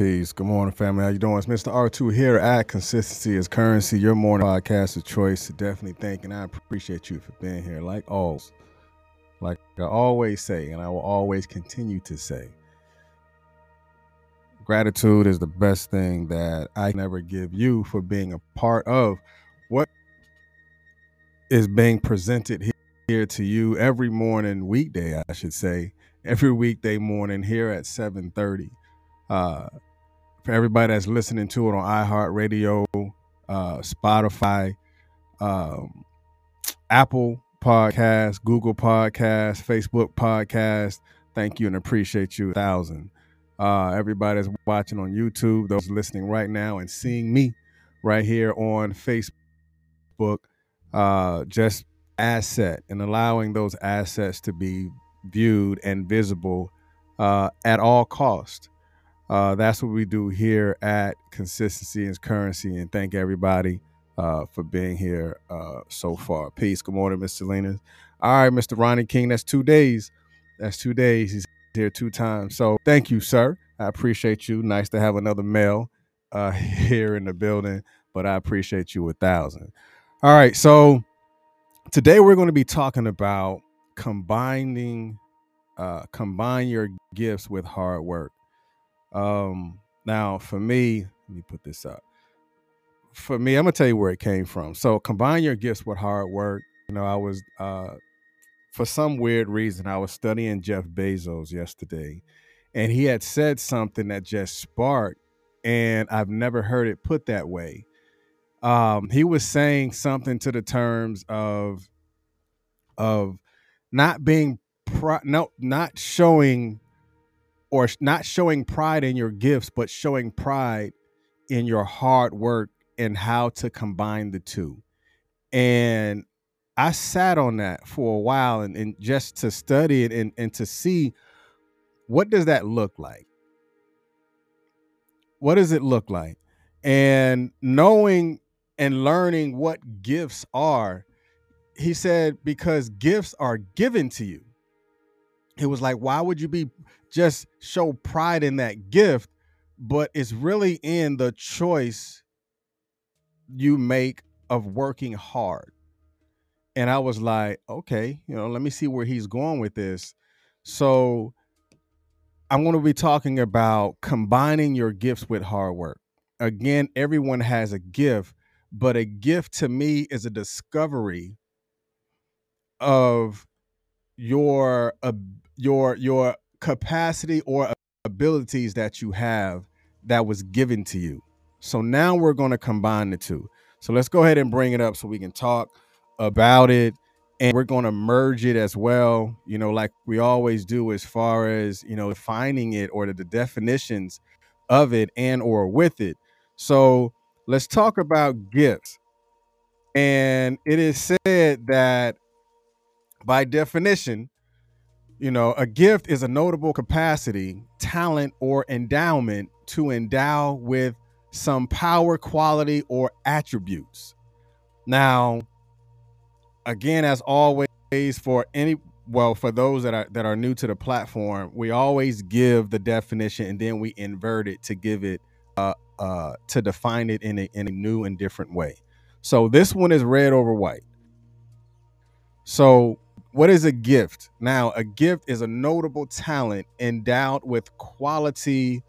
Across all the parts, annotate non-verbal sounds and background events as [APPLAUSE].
Peace. Good morning, family. How you doing? It's Mr. R2 here at Consistency is Currency, your morning podcast of choice. Definitely thank and I appreciate you for being here. Like always, like I always say, and I will always continue to say, gratitude is the best thing that I can ever give you for being a part of what is being presented here to you every morning, weekday, I should say, every weekday morning here at 730 uh, for everybody that's listening to it on iHeartRadio, uh, Spotify, um, Apple Podcast, Google Podcast, Facebook Podcast. Thank you and appreciate you a thousand. Uh, everybody that's watching on YouTube, those listening right now and seeing me right here on Facebook, uh, just asset and allowing those assets to be viewed and visible uh, at all cost. Uh, that's what we do here at Consistency is Currency. And thank everybody uh, for being here uh, so far. Peace. Good morning, Mr. Salinas. All right, Mr. Ronnie King. That's two days. That's two days. He's here two times. So thank you, sir. I appreciate you. Nice to have another male uh, [LAUGHS] here in the building, but I appreciate you a thousand. All right. So today we're going to be talking about combining, uh, combine your gifts with hard work. Um, now, for me, let me put this up. For me, I'm gonna tell you where it came from. So, combine your gifts with hard work. You know, I was, uh, for some weird reason, I was studying Jeff Bezos yesterday, and he had said something that just sparked, and I've never heard it put that way. Um, he was saying something to the terms of, of not being, pro- no, not showing or not showing pride in your gifts, but showing pride in your hard work and how to combine the two. And I sat on that for a while and, and just to study it and, and to see what does that look like? What does it look like? And knowing and learning what gifts are, he said, because gifts are given to you. It was like, why would you be just show pride in that gift, but it's really in the choice you make of working hard. And I was like, okay, you know, let me see where he's going with this. So I'm going to be talking about combining your gifts with hard work. Again, everyone has a gift, but a gift to me is a discovery of your uh, your your capacity or abilities that you have that was given to you. So now we're going to combine the two. So let's go ahead and bring it up so we can talk about it and we're going to merge it as well, you know, like we always do as far as, you know, defining it or the, the definitions of it and or with it. So let's talk about gifts. And it is said that by definition, you know, a gift is a notable capacity, talent, or endowment to endow with some power, quality, or attributes. Now, again, as always, for any well, for those that are that are new to the platform, we always give the definition and then we invert it to give it uh uh to define it in a in a new and different way. So this one is red over white. So what is a gift? Now, a gift is a notable talent endowed with quality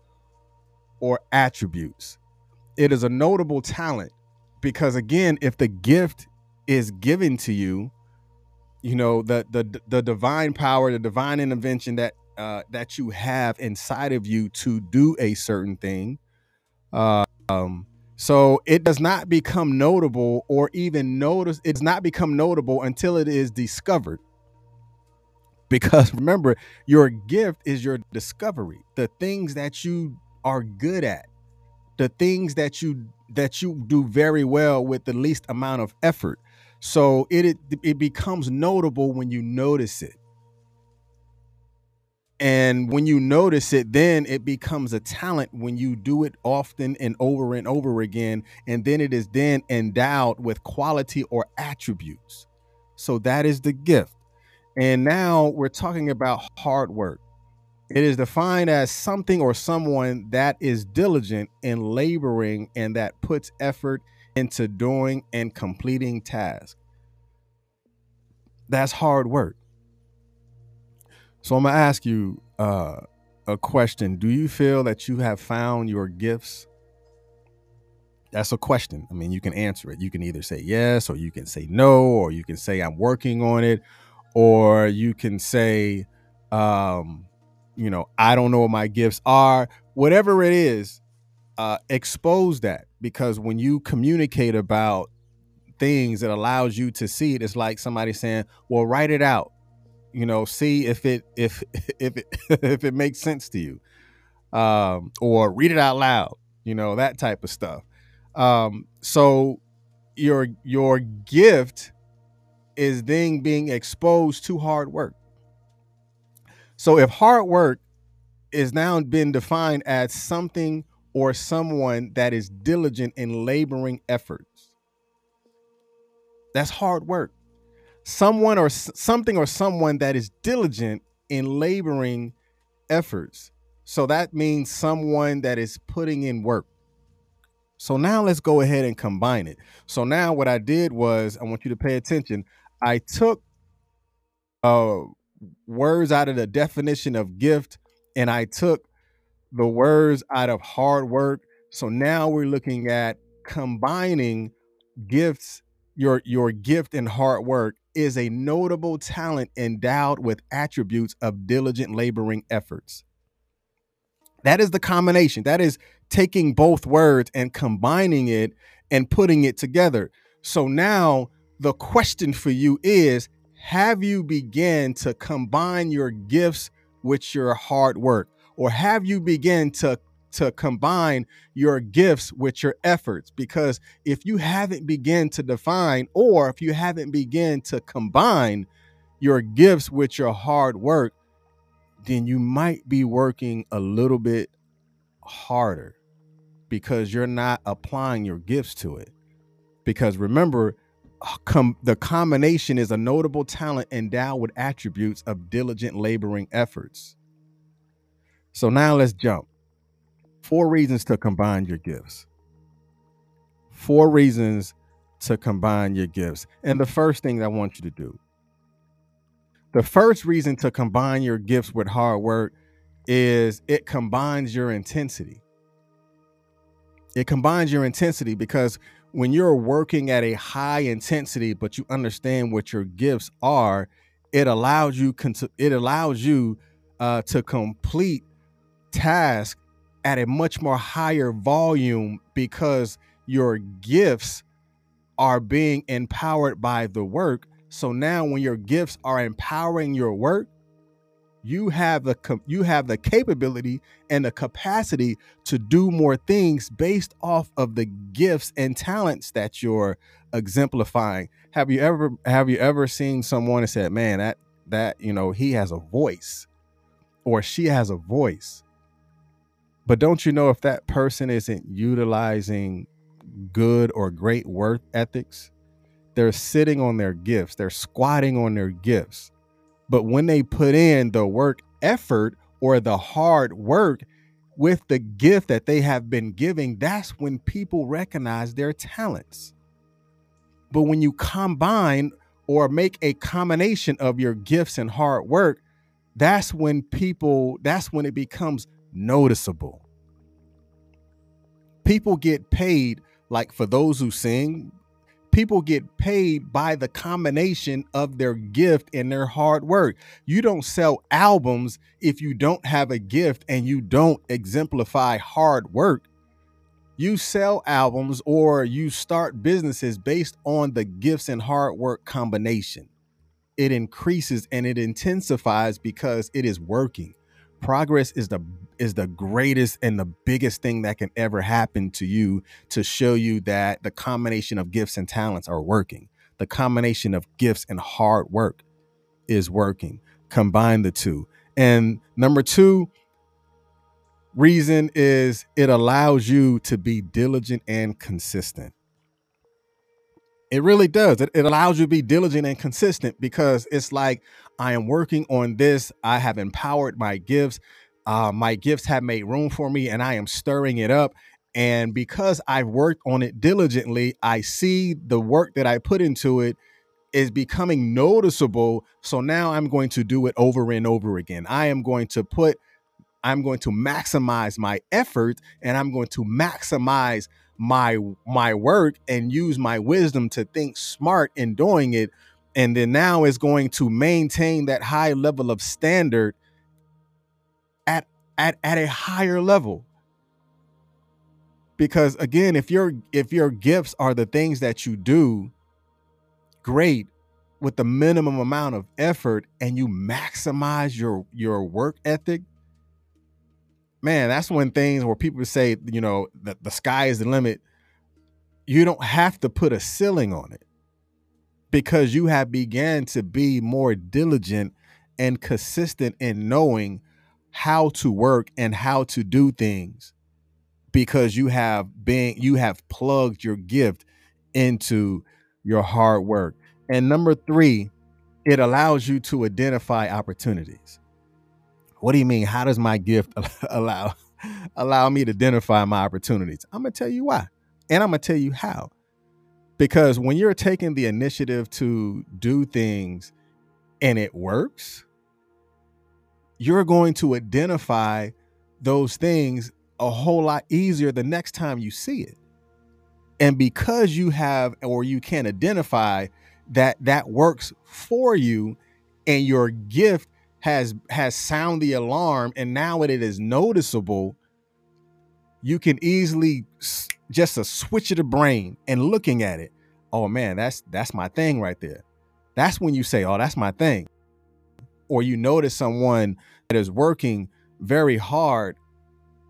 or attributes. It is a notable talent because again, if the gift is given to you, you know, the the the divine power, the divine intervention that uh that you have inside of you to do a certain thing, uh, um so it does not become notable or even notice it does not become notable until it is discovered because [LAUGHS] remember your gift is your discovery. The things that you are good at the things that you that you do very well with the least amount of effort. So it it, it becomes notable when you notice it. And when you notice it then it becomes a talent when you do it often and over and over again and then it is then endowed with quality or attributes. So that is the gift and now we're talking about hard work. It is defined as something or someone that is diligent in laboring and that puts effort into doing and completing tasks. That's hard work. So I'm gonna ask you uh, a question. Do you feel that you have found your gifts? That's a question. I mean, you can answer it. You can either say yes, or you can say no, or you can say I'm working on it, or you can say, um, you know, I don't know what my gifts are. Whatever it is, uh, expose that because when you communicate about things that allows you to see it, it's like somebody saying, "Well, write it out." You know, see if it if [LAUGHS] if it [LAUGHS] if it makes sense to you, um, or read it out loud. You know that type of stuff. Um, so your your gift is then being exposed to hard work. So if hard work is now been defined as something or someone that is diligent in laboring efforts, that's hard work. Someone or something or someone that is diligent in laboring efforts. So that means someone that is putting in work. So now let's go ahead and combine it. So now what I did was I want you to pay attention. I took uh words out of the definition of gift and I took the words out of hard work. So now we're looking at combining gifts your your gift and hard work is a notable talent endowed with attributes of diligent laboring efforts. That is the combination. That is taking both words and combining it and putting it together. So now the question for you is have you begun to combine your gifts with your hard work or have you begun to to combine your gifts with your efforts because if you haven't begun to define or if you haven't begun to combine your gifts with your hard work then you might be working a little bit harder because you're not applying your gifts to it. Because remember, com- the combination is a notable talent endowed with attributes of diligent laboring efforts. So now let's jump. Four reasons to combine your gifts. Four reasons to combine your gifts. And the first thing I want you to do the first reason to combine your gifts with hard work is it combines your intensity. It combines your intensity because when you're working at a high intensity, but you understand what your gifts are, it allows you it allows you uh, to complete tasks at a much more higher volume because your gifts are being empowered by the work. So now, when your gifts are empowering your work, you have the you have the capability and the capacity to do more things based off of the gifts and talents that you're exemplifying. Have you ever have you ever seen someone and said man that that you know he has a voice or she has a voice. But don't you know if that person isn't utilizing good or great work ethics they're sitting on their gifts they're squatting on their gifts but when they put in the work effort or the hard work with the gift that they have been giving, that's when people recognize their talents. But when you combine or make a combination of your gifts and hard work, that's when people, that's when it becomes noticeable. People get paid, like for those who sing, people get paid by the combination of their gift and their hard work. You don't sell albums if you don't have a gift and you don't exemplify hard work. You sell albums or you start businesses based on the gifts and hard work combination. It increases and it intensifies because it is working. Progress is the is the greatest and the biggest thing that can ever happen to you to show you that the combination of gifts and talents are working. The combination of gifts and hard work is working. Combine the two. And number two reason is it allows you to be diligent and consistent. It really does. It, it allows you to be diligent and consistent because it's like I am working on this. I have empowered my gifts uh, my gifts have made room for me and I am stirring it up. And because I've worked on it diligently, I see the work that I put into it is becoming noticeable. So now I'm going to do it over and over again. I am going to put, I'm going to maximize my effort and I'm going to maximize my my work and use my wisdom to think smart in doing it and then now is going to maintain that high level of standard at at a higher level. Because again if your if your gifts are the things that you do great with the minimum amount of effort and you maximize your your work ethic man that's when things where people say you know that the sky is the limit you don't have to put a ceiling on it. Because you have began to be more diligent and consistent in knowing how to work and how to do things because you have been you have plugged your gift into your hard work. And number 3, it allows you to identify opportunities. What do you mean? How does my gift [LAUGHS] allow allow me to identify my opportunities? I'm going to tell you why. And I'm going to tell you how. Because when you're taking the initiative to do things and it works, you're going to identify those things a whole lot easier the next time you see it. And because you have or you can identify that that works for you and your gift has has sound the alarm and now it is noticeable, you can easily just a switch of the brain and looking at it. Oh man, that's that's my thing right there. That's when you say, "Oh, that's my thing." Or you notice someone that is working very hard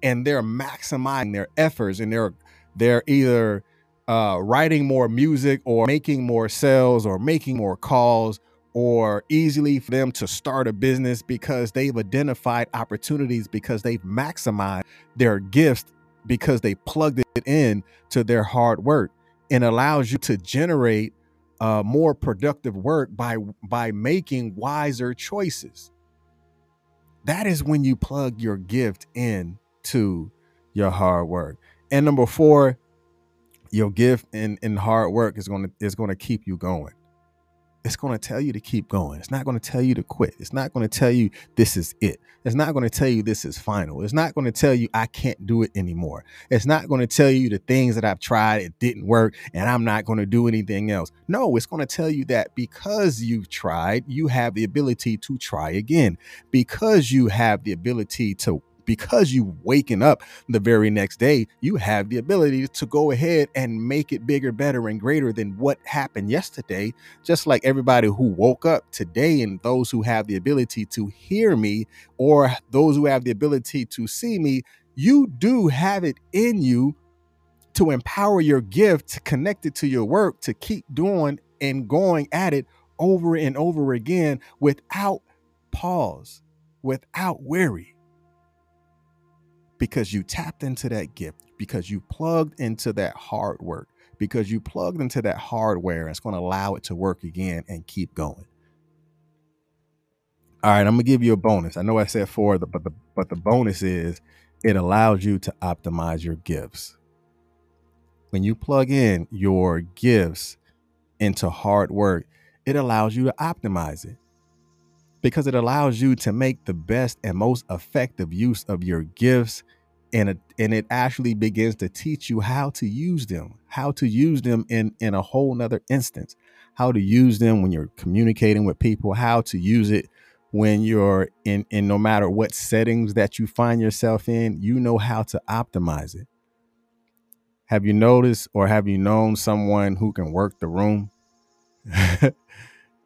and they're maximizing their efforts and they're they're either uh, writing more music or making more sales or making more calls or easily for them to start a business because they've identified opportunities because they've maximized their gifts because they plugged it in to their hard work. And allows you to generate uh, more productive work by by making wiser choices. That is when you plug your gift in to your hard work. And number four your gift and, and hard work is to is to keep you going it's going to tell you to keep going. It's not going to tell you to quit. It's not going to tell you this is it. It's not going to tell you this is final. It's not going to tell you I can't do it anymore. It's not going to tell you the things that I've tried, it didn't work, and I'm not going to do anything else. No, it's going to tell you that because you've tried, you have the ability to try again. Because you have the ability to because you waking up the very next day, you have the ability to go ahead and make it bigger, better, and greater than what happened yesterday. Just like everybody who woke up today and those who have the ability to hear me or those who have the ability to see me, you do have it in you to empower your gift, to connect it to your work, to keep doing and going at it over and over again without pause, without worry because you tapped into that gift, because you plugged into that hard work, because you plugged into that hardware. It's going to allow it to work again and keep going. All right, I'm gonna give you a bonus. I know I said four, but the but the bonus is it allows you to optimize your gifts. When you plug in your gifts into hard work, it allows you to optimize it because it allows you to make the best and most effective use of your gifts and it, and it actually begins to teach you how to use them how to use them in in a whole nother instance. How to use them when you're communicating with people how to use it when you're in in no matter what settings that you find yourself in you know how to optimize it. Have you noticed or have you known someone who can work the room? [LAUGHS]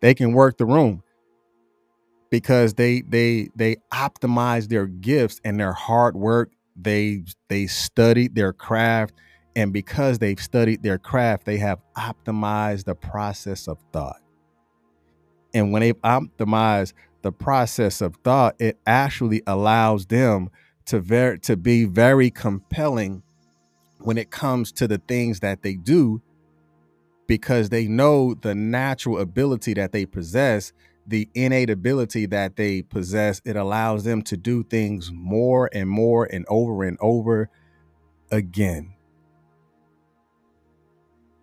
They can work the room because they they they optimize their gifts and their hard work. They they studied their craft and because they've studied their craft they have optimized the process of thought. And when they've optimized the process of thought it actually allows them to ver- to be very compelling when it comes to the things that they do because they know the natural ability that they possess the innate ability that they possess, it allows them to do things more and more and over and over again.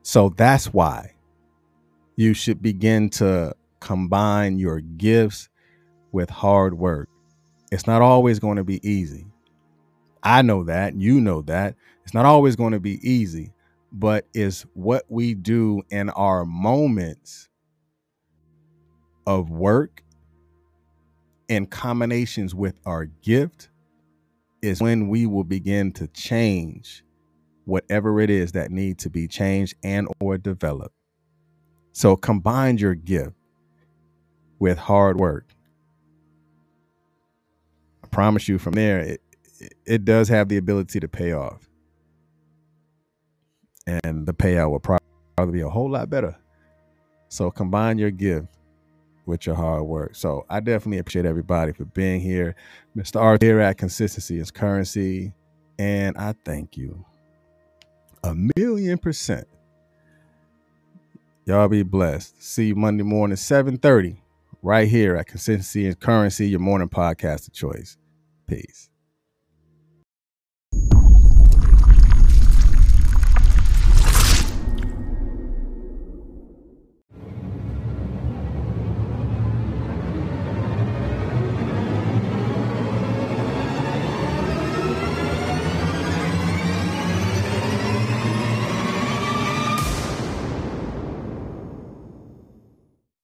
So that's why you should begin to combine your gifts with hard work. It's not always going to be easy. I know that. You know that. It's not always going to be easy, but it's what we do in our moments of work in combinations with our gift is when we will begin to change whatever it is that needs to be changed and or developed. So combine your gift with hard work. I promise you from there it, it does have the ability to pay off. And the payout will probably be a whole lot better. So combine your gift with your hard work. So I definitely appreciate everybody for being here. Mr. R here at Consistency is Currency. And I thank you a million percent. Y'all be blessed. See you Monday morning, 7:30, right here at Consistency and Currency, your morning podcast of choice. Peace.